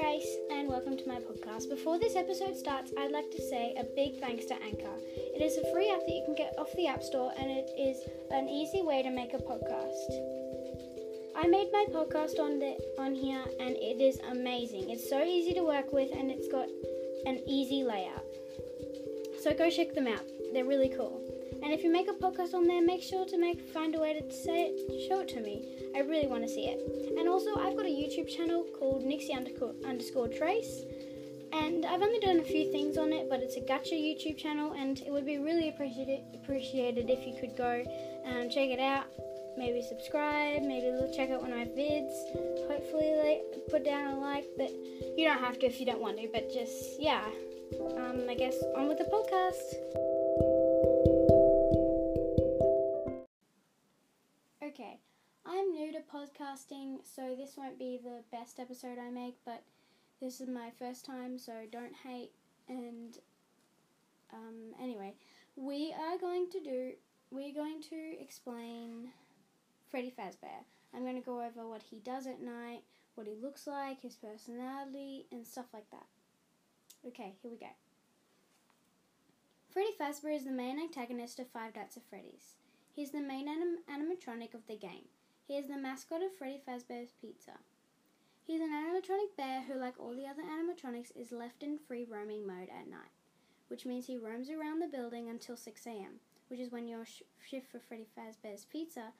Trace, and welcome to my podcast. Before this episode starts, I'd like to say a big thanks to Anchor. It is a free app that you can get off the App Store, and it is an easy way to make a podcast. I made my podcast on the on here, and it is amazing. It's so easy to work with, and it's got an easy layout. So go check them out. They're really cool. And if you make a podcast on there, make sure to make find a way to say it, show it to me. I really want to see it. And also, I've got a YouTube channel called Nixie underscore, underscore Trace, and I've only done a few things on it, but it's a gacha YouTube channel, and it would be really appreciated appreciated if you could go and check it out. Maybe subscribe, maybe check out one of my vids. Hopefully, like, put down a like, but you don't have to if you don't want to. But just yeah, um, I guess on with the podcast. New to podcasting, so this won't be the best episode I make, but this is my first time, so don't hate. And um, anyway, we are going to do, we're going to explain Freddy Fazbear. I'm going to go over what he does at night, what he looks like, his personality, and stuff like that. Okay, here we go. Freddy Fazbear is the main antagonist of Five Nights at Freddy's. He's the main anim- animatronic of the game. He is the mascot of Freddy Fazbear's Pizza. He is an animatronic bear who, like all the other animatronics, is left in free roaming mode at night, which means he roams around the building until 6 am, which is when your sh- shift for Freddy Fazbear's Pizza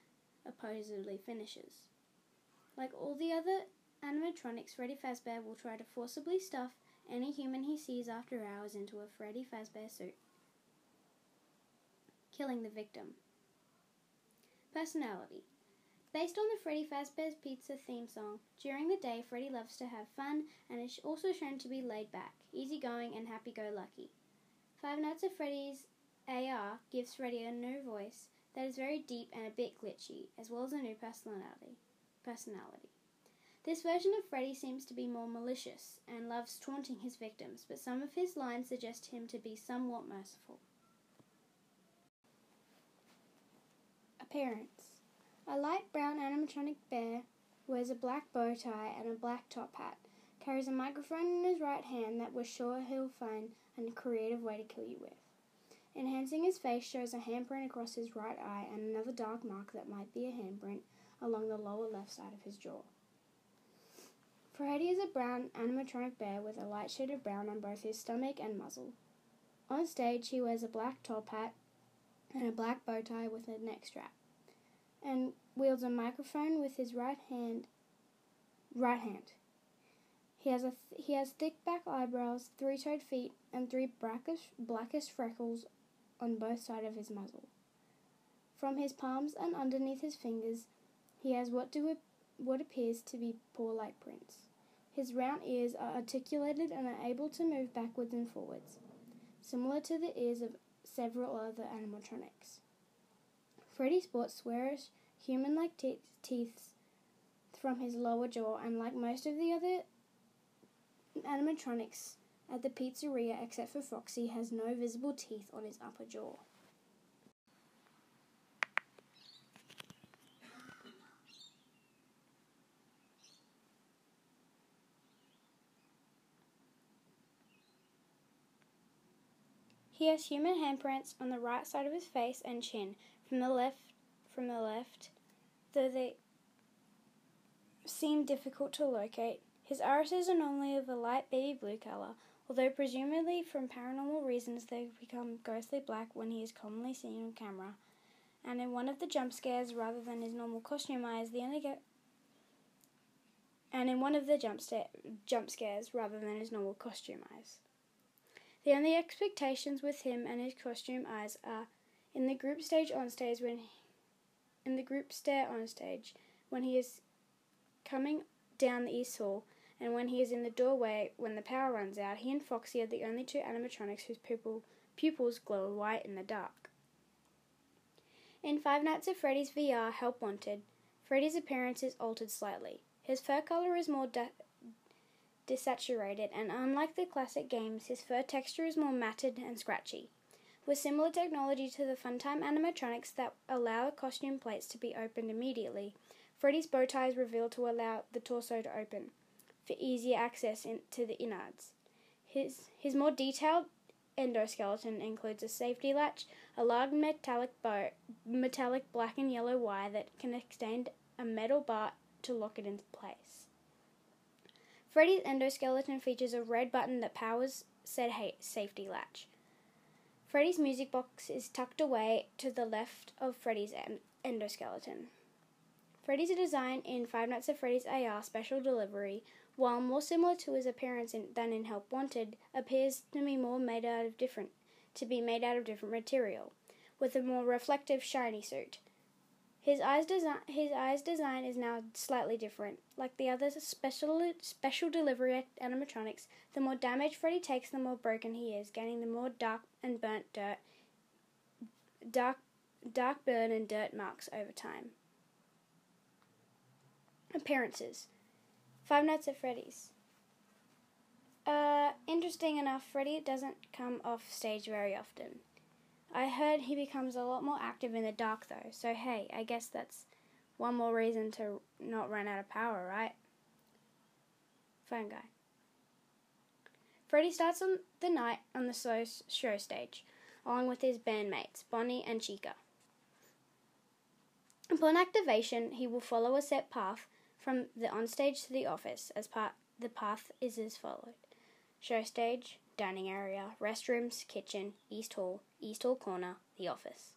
supposedly finishes. Like all the other animatronics, Freddy Fazbear will try to forcibly stuff any human he sees after hours into a Freddy Fazbear suit, killing the victim. Personality. Based on the Freddy Fazbear's Pizza theme song, during the day Freddy loves to have fun and is also shown to be laid back, easygoing, and happy go lucky. Five Nights at Freddy's AR gives Freddy a new voice that is very deep and a bit glitchy, as well as a new personality. Personality. This version of Freddy seems to be more malicious and loves taunting his victims, but some of his lines suggest him to be somewhat merciful. Appearance A light brown animatronic bear wears a black bow tie and a black top hat, carries a microphone in his right hand that we're sure he'll find a creative way to kill you with. Enhancing his face shows a handprint across his right eye and another dark mark that might be a handprint along the lower left side of his jaw. Freddy is a brown animatronic bear with a light shade of brown on both his stomach and muzzle. On stage, he wears a black top hat and a black bow tie with a neck strap and wields a microphone with his right hand. Right hand. He has a th- he has thick back eyebrows, three-toed feet, and three brackish, blackish freckles on both sides of his muzzle. From his palms and underneath his fingers, he has what do what appears to be paw-like prints. His round ears are articulated and are able to move backwards and forwards, similar to the ears of several other animatronics. Freddy sports squarish, human like te- teeth from his lower jaw, and like most of the other animatronics at the pizzeria, except for Foxy, has no visible teeth on his upper jaw. He has human handprints on the right side of his face and chin, from the left from the left, though they seem difficult to locate. His irises are normally of a light baby blue color, although presumably from paranormal reasons they become ghostly black when he is commonly seen on camera. And in one of the jump scares, rather than his normal costume eyes, the only get and in one of the jump, sta- jump scares, rather than his normal costume eyes. The only expectations with him and his costume eyes are in the group stage on stage when he, in the group stare on stage when he is coming down the east hall and when he is in the doorway when the power runs out he and foxy are the only two animatronics whose pupil, pupils glow white in the dark. In five nights at freddy's vr help wanted freddy's appearance is altered slightly. His fur color is more de- desaturated and unlike the classic games his fur texture is more matted and scratchy with similar technology to the Funtime animatronics that allow costume plates to be opened immediately. Freddy's bow tie is revealed to allow the torso to open. for easier access into the innards. His, his more detailed endoskeleton includes a safety latch, a large metallic bow, metallic black and yellow wire that can extend a metal bar to lock it into place. Freddy's endoskeleton features a red button that powers said safety latch. Freddy's music box is tucked away to the left of Freddy's endoskeleton. Freddy's design in Five Nights at Freddy's AR Special Delivery, while more similar to his appearance in, than in Help Wanted, appears to be more made out of different to be made out of different material, with a more reflective, shiny suit. His eyes design his eyes design is now slightly different. Like the other special special delivery animatronics, the more damage Freddy takes, the more broken he is, gaining the more dark and burnt dirt dark dark burn and dirt marks over time. Appearances Five Nights at Freddy's. Uh, interesting enough, Freddy doesn't come off stage very often. I heard he becomes a lot more active in the dark though, so hey, I guess that's one more reason to not run out of power, right? Phone guy. Freddy starts on the night on the slow show stage, along with his bandmates, Bonnie and Chica. Upon activation, he will follow a set path from the onstage to the office, as part the path is as followed: show stage, dining area, restrooms, kitchen, east hall, east hall corner, the office.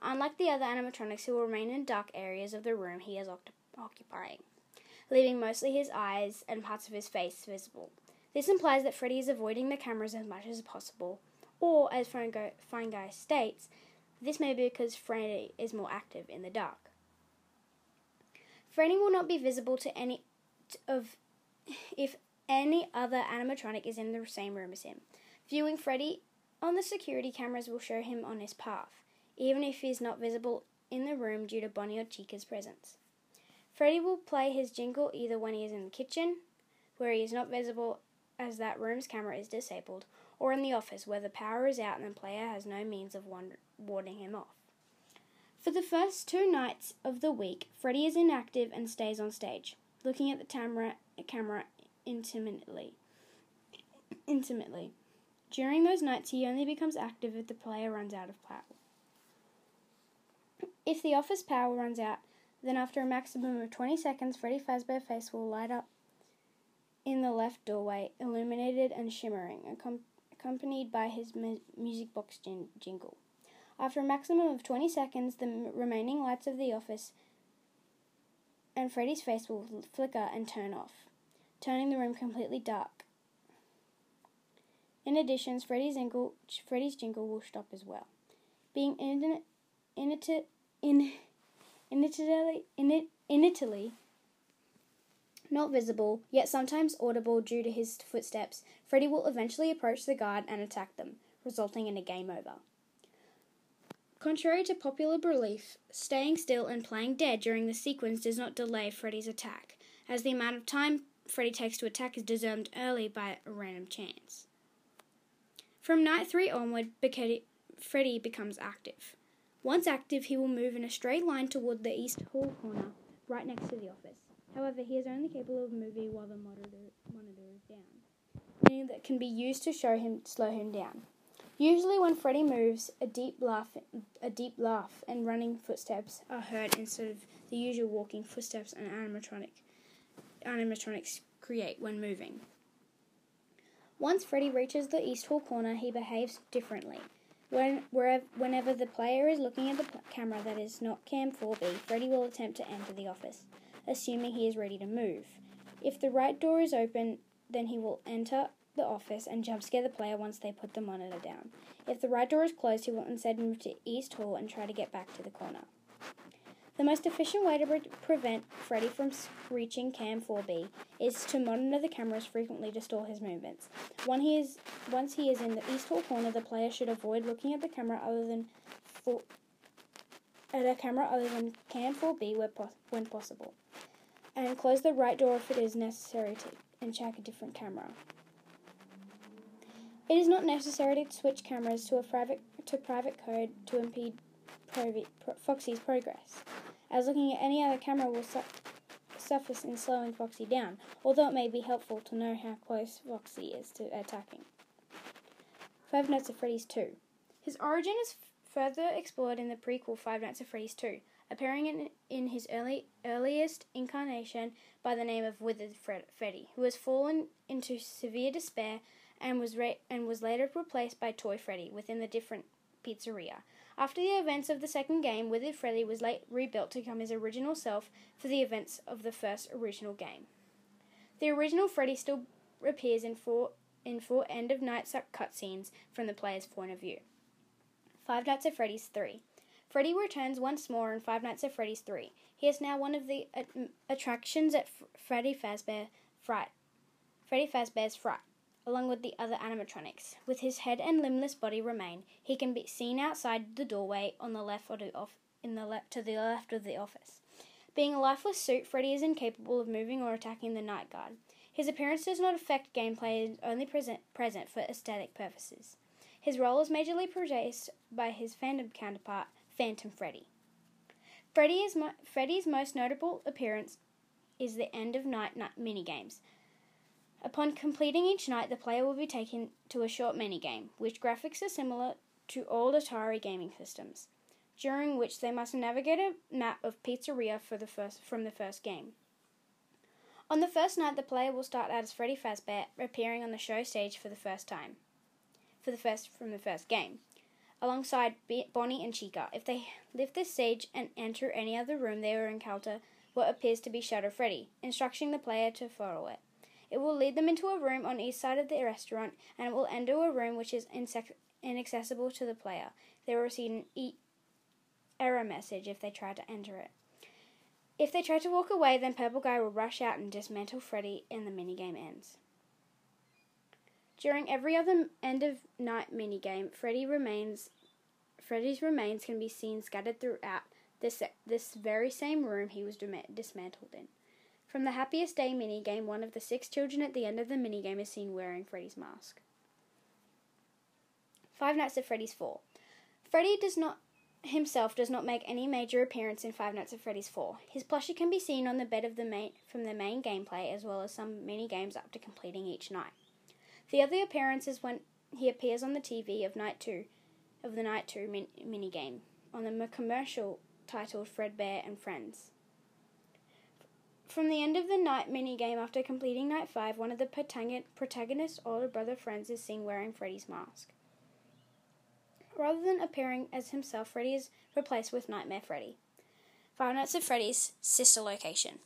Unlike the other animatronics who will remain in dark areas of the room he is occupying, leaving mostly his eyes and parts of his face visible. This implies that Freddy is avoiding the cameras as much as possible, or, as Phone Guy states, this may be because Freddy is more active in the dark. Freddy will not be visible to any of if any other animatronic is in the same room as him. Viewing Freddy on the security cameras will show him on his path, even if he is not visible in the room due to Bonnie or Chica's presence. Freddy will play his jingle either when he is in the kitchen, where he is not visible as that room's camera is disabled, or in the office where the power is out and the player has no means of warding him off. For the first two nights of the week, Freddy is inactive and stays on stage, looking at the camera, camera intimately. Intimately. During those nights, he only becomes active if the player runs out of power. If the office power runs out, then after a maximum of 20 seconds, Freddy Fazbear's face will light up in the left doorway, illuminated and shimmering, accompanied by his mu- music box jin- jingle. After a maximum of 20 seconds, the m- remaining lights of the office and Freddy's face will flicker and turn off turning the room completely dark. In addition, Freddy's jingle, Freddy's jingle will stop as well. Being in, in, in, in, Italy, in, in Italy, not visible, yet sometimes audible due to his footsteps, Freddy will eventually approach the guard and attack them, resulting in a game over. Contrary to popular belief, staying still and playing dead during the sequence does not delay Freddy's attack, as the amount of time Freddy takes to attack is disarmed early by a random chance. From night 3 onward, Freddy becomes active. Once active, he will move in a straight line toward the east hall corner, right next to the office. However, he is only capable of moving while the monitor, monitor is down, meaning that can be used to show him slow him down. Usually, when Freddy moves, a deep laugh, a deep laugh, and running footsteps are heard instead of the usual walking footsteps and animatronic animatronics create when moving. Once Freddy reaches the East Hall corner, he behaves differently. When, wherever, whenever the player is looking at the camera that is not Cam 4B, Freddy will attempt to enter the office, assuming he is ready to move. If the right door is open, then he will enter the office and jump scare the player once they put the monitor down. If the right door is closed, he will instead move to East Hall and try to get back to the corner. The most efficient way to pre- prevent Freddy from reaching Cam 4B is to monitor the cameras frequently to stall his movements. When he is, once he is in the east hall corner, the player should avoid looking at the camera other than for, at a camera other than Cam 4B when possible, and close the right door if it is necessary to and check a different camera. It is not necessary to switch cameras to a private to private code to impede Foxy's progress, as looking at any other camera will su- suffers in slowing Foxy down, although it may be helpful to know how close Foxy is to attacking. Five Nights at Freddy's 2. His origin is further explored in the prequel Five Nights at Freddy's 2, appearing in, in his early, earliest incarnation by the name of Withered Freddy, who has fallen into severe despair and was, and was later replaced by Toy Freddy within the different pizzeria. After the events of the second game, Withered Freddy was late rebuilt to become his original self for the events of the first original game. The original Freddy still appears in four in four end of night cutscenes from the player's point of view. Five Nights at Freddy's 3. Freddy returns once more in Five Nights at Freddy's 3. He is now one of the attractions at F- Freddy Fazbear Fright. Freddy Fazbear's Fright along with the other animatronics. With his head and limbless body remain, he can be seen outside the doorway on the left off in the left to the left of the office. Being a lifeless suit, Freddy is incapable of moving or attacking the night guard. His appearance does not affect gameplay and is only present, present for aesthetic purposes. His role is majorly produced by his Phantom counterpart, Phantom Freddy. Freddy mo- Freddy's most notable appearance is the end of night, night minigames. Upon completing each night, the player will be taken to a short minigame, which graphics are similar to old Atari gaming systems, during which they must navigate a map of pizzeria for the first, from the first game. On the first night, the player will start out as Freddy Fazbear, appearing on the show stage for the first time, for the first from the first game, alongside Bonnie and Chica. If they lift the stage and enter any other room, they will encounter what appears to be Shadow Freddy, instructing the player to follow it. It will lead them into a room on each side of the restaurant, and it will enter a room which is inaccessible to the player. They will receive an e- error message if they try to enter it. If they try to walk away, then Purple Guy will rush out and dismantle Freddy, and the minigame ends. During every other end of night minigame, Freddy remains Freddy's remains can be seen scattered throughout this this very same room he was dismantled in. From the Happiest Day minigame, one of the six children at the end of the minigame is seen wearing Freddy's mask. Five Nights at Freddy's 4. Freddy does not himself does not make any major appearance in Five Nights at Freddy's 4. His plushie can be seen on the bed of the main from the main gameplay as well as some mini games up to completing each night. The other appearance is when he appears on the TV of night 2 of the night 2 min- mini game on the commercial titled Fredbear and Friends. From the end of the night minigame after completing night 5, one of the protagonist's older brother friends is seen wearing Freddy's mask. Rather than appearing as himself, Freddy is replaced with Nightmare Freddy. Five Nights at Freddy's sister location.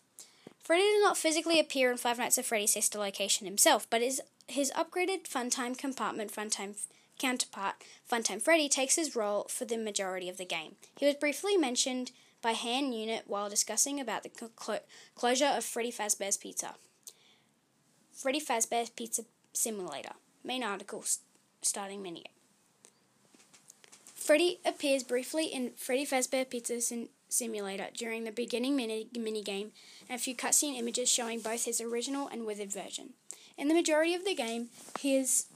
Freddy does not physically appear in Five Nights at Freddy's sister location himself, but his, his upgraded Funtime compartment Funtime counterpart, Funtime Freddy, takes his role for the majority of the game. He was briefly mentioned by hand unit while discussing about the clo- closure of Freddy Fazbear's Pizza. Freddy Fazbear's Pizza Simulator. Main article starting menu. Freddy appears briefly in Freddy Fazbear Pizza Sim- Simulator during the beginning mini minigame and a few cutscene images showing both his original and withered version. In the majority of the game, he is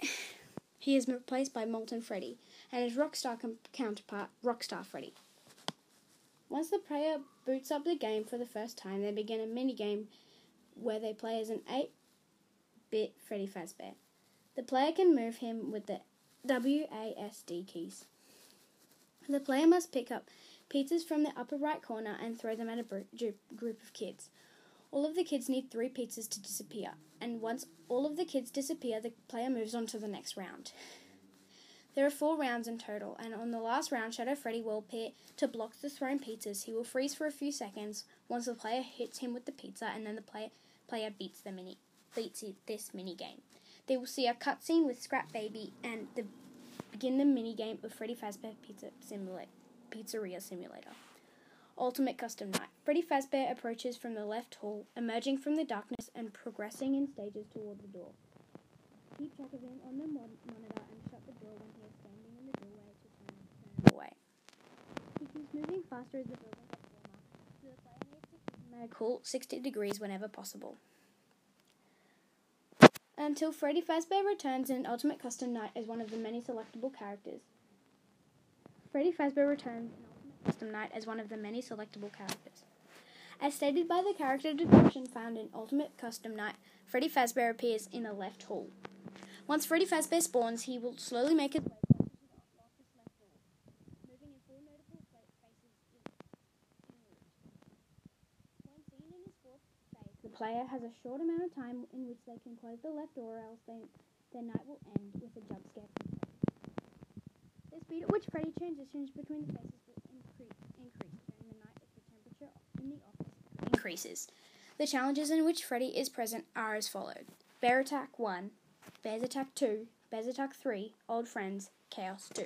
he is replaced by Molten Freddy and his Rockstar com- counterpart, Rockstar Freddy. Once the player boots up the game for the first time, they begin a mini game where they play as an 8 bit Freddy Fazbear. The player can move him with the WASD keys. The player must pick up pizzas from the upper right corner and throw them at a group of kids. All of the kids need three pizzas to disappear, and once all of the kids disappear, the player moves on to the next round. There are four rounds in total, and on the last round, Shadow Freddy will appear to block the thrown pizzas. He will freeze for a few seconds once the player hits him with the pizza, and then the play- player beats the mini beats this mini game. They will see a cutscene with Scrap Baby and the begin the mini game of Freddy Fazbear Pizza Simulator, Pizzeria Simulator. Ultimate Custom Night. Freddy Fazbear approaches from the left hall, emerging from the darkness and progressing in stages toward the door. Keep track of him on the monitor and shut the door when he is standing in the doorway to turn, turn away. Keeps moving faster as the building gets warmer, so the player needs to keep him at a cool 60 degrees whenever possible. Until Freddy Fazbear returns in Ultimate Custom Night as one of the many selectable characters. Freddy Fazbear returns in Ultimate Custom Night as one of the many selectable characters. As stated by the character description found in Ultimate Custom Night, Freddy Fazbear appears in a left hall. Once Freddy Fazbear spawns, he will slowly make his way moving in four notable phases When seen in his fourth phase, the player has a short amount of time in which they can close the left door, or else they, their night will end with a jump scare. The speed at which Freddy transitions between the phases will increase, increase during the night if the temperature in the office increases. The challenges in which Freddy is present are as follows Bear Attack 1, Bears Attack 2, Bears Attack 3, Old Friends, Chaos 2.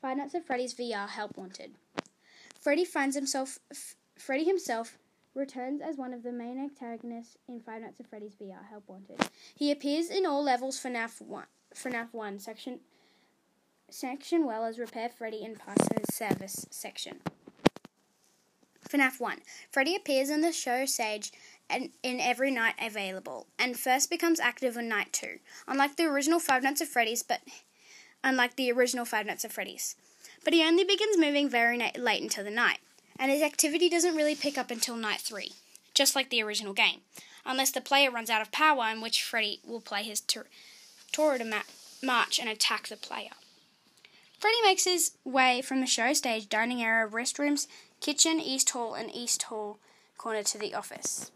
Five Nights at Freddy's VR Help Wanted. Freddy finds himself. F- Freddy himself returns as one of the main antagonists in Five Nights at Freddy's VR Help Wanted. He appears in all levels for FNAF 1, FNAF 1 section, section well as Repair Freddy and Pass Service section. FNAF 1. Freddy appears in the show Sage and in every night available, and first becomes active on night 2, unlike the original Five Nights at Freddy's, but unlike the original Five Nights at Freddy's. But he only begins moving very late into the night, and his activity doesn't really pick up until night 3, just like the original game, unless the player runs out of power, in which Freddy will play his tor- Toreador ma- March and attack the player. Freddy makes his way from the show stage, dining area, restrooms, kitchen, east hall, and east hall corner to the office.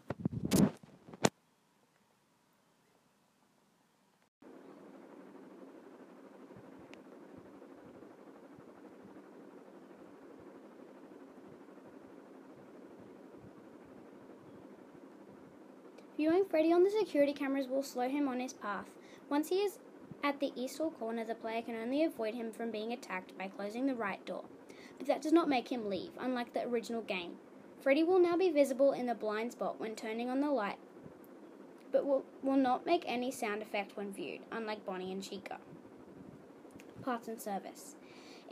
Viewing Freddy on the security cameras will slow him on his path. Once he is at the east hall corner, the player can only avoid him from being attacked by closing the right door. But that does not make him leave, unlike the original game. Freddy will now be visible in the blind spot when turning on the light, but will, will not make any sound effect when viewed, unlike Bonnie and Chica. Parts and service.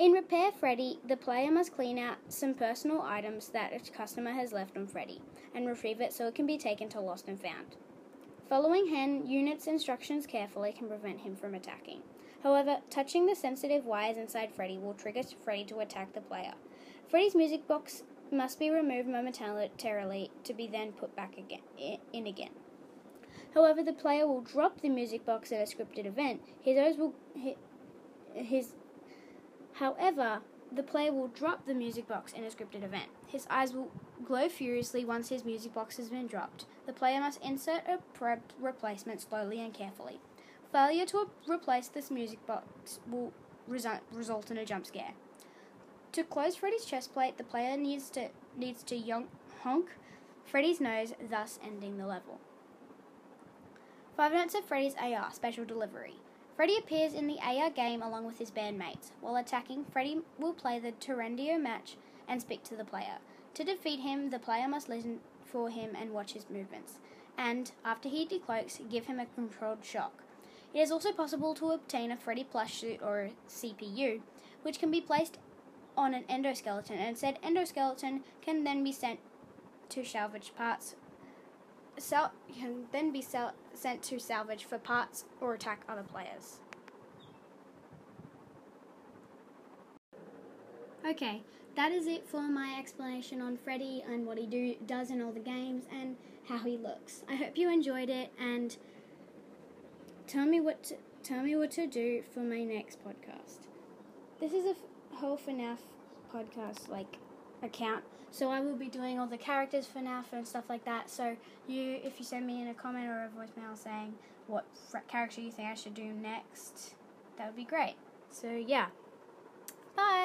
In Repair Freddy, the player must clean out some personal items that a customer has left on Freddy and retrieve it so it can be taken to Lost and Found. Following Hand Unit's instructions carefully can prevent him from attacking. However, touching the sensitive wires inside Freddy will trigger Freddy to attack the player. Freddy's music box must be removed momentarily to be then put back again in again. However, the player will drop the music box at a scripted event. His will his However, the player will drop the music box in a scripted event. His eyes will glow furiously once his music box has been dropped. The player must insert a prep replacement slowly and carefully. Failure to replace this music box will result in a jump scare. To close Freddy's chest plate, the player needs to needs to honk Freddy's nose, thus ending the level. Five Nights at Freddy's AR Special Delivery. Freddy appears in the AR game along with his bandmates. While attacking, Freddy will play the Toreador March and speak to the player. To defeat him, the player must listen for him and watch his movements. And, after he decloaks, give him a controlled shock. It is also possible to obtain a Freddy plush suit or a CPU, which can be placed on an endoskeleton, and said endoskeleton can then be sent to salvage parts. Sal- can then be sal- sent to salvage for parts or attack other players. Okay, that is it for my explanation on Freddy and what he do does in all the games and how he looks. I hope you enjoyed it and tell me what to, tell me what to do for my next podcast. This is a f- whole FNAF podcast like account, so I will be doing all the characters for FNAF and stuff like that. So you, if you send me in a comment or a voicemail saying what character you think I should do next, that would be great. So yeah, bye.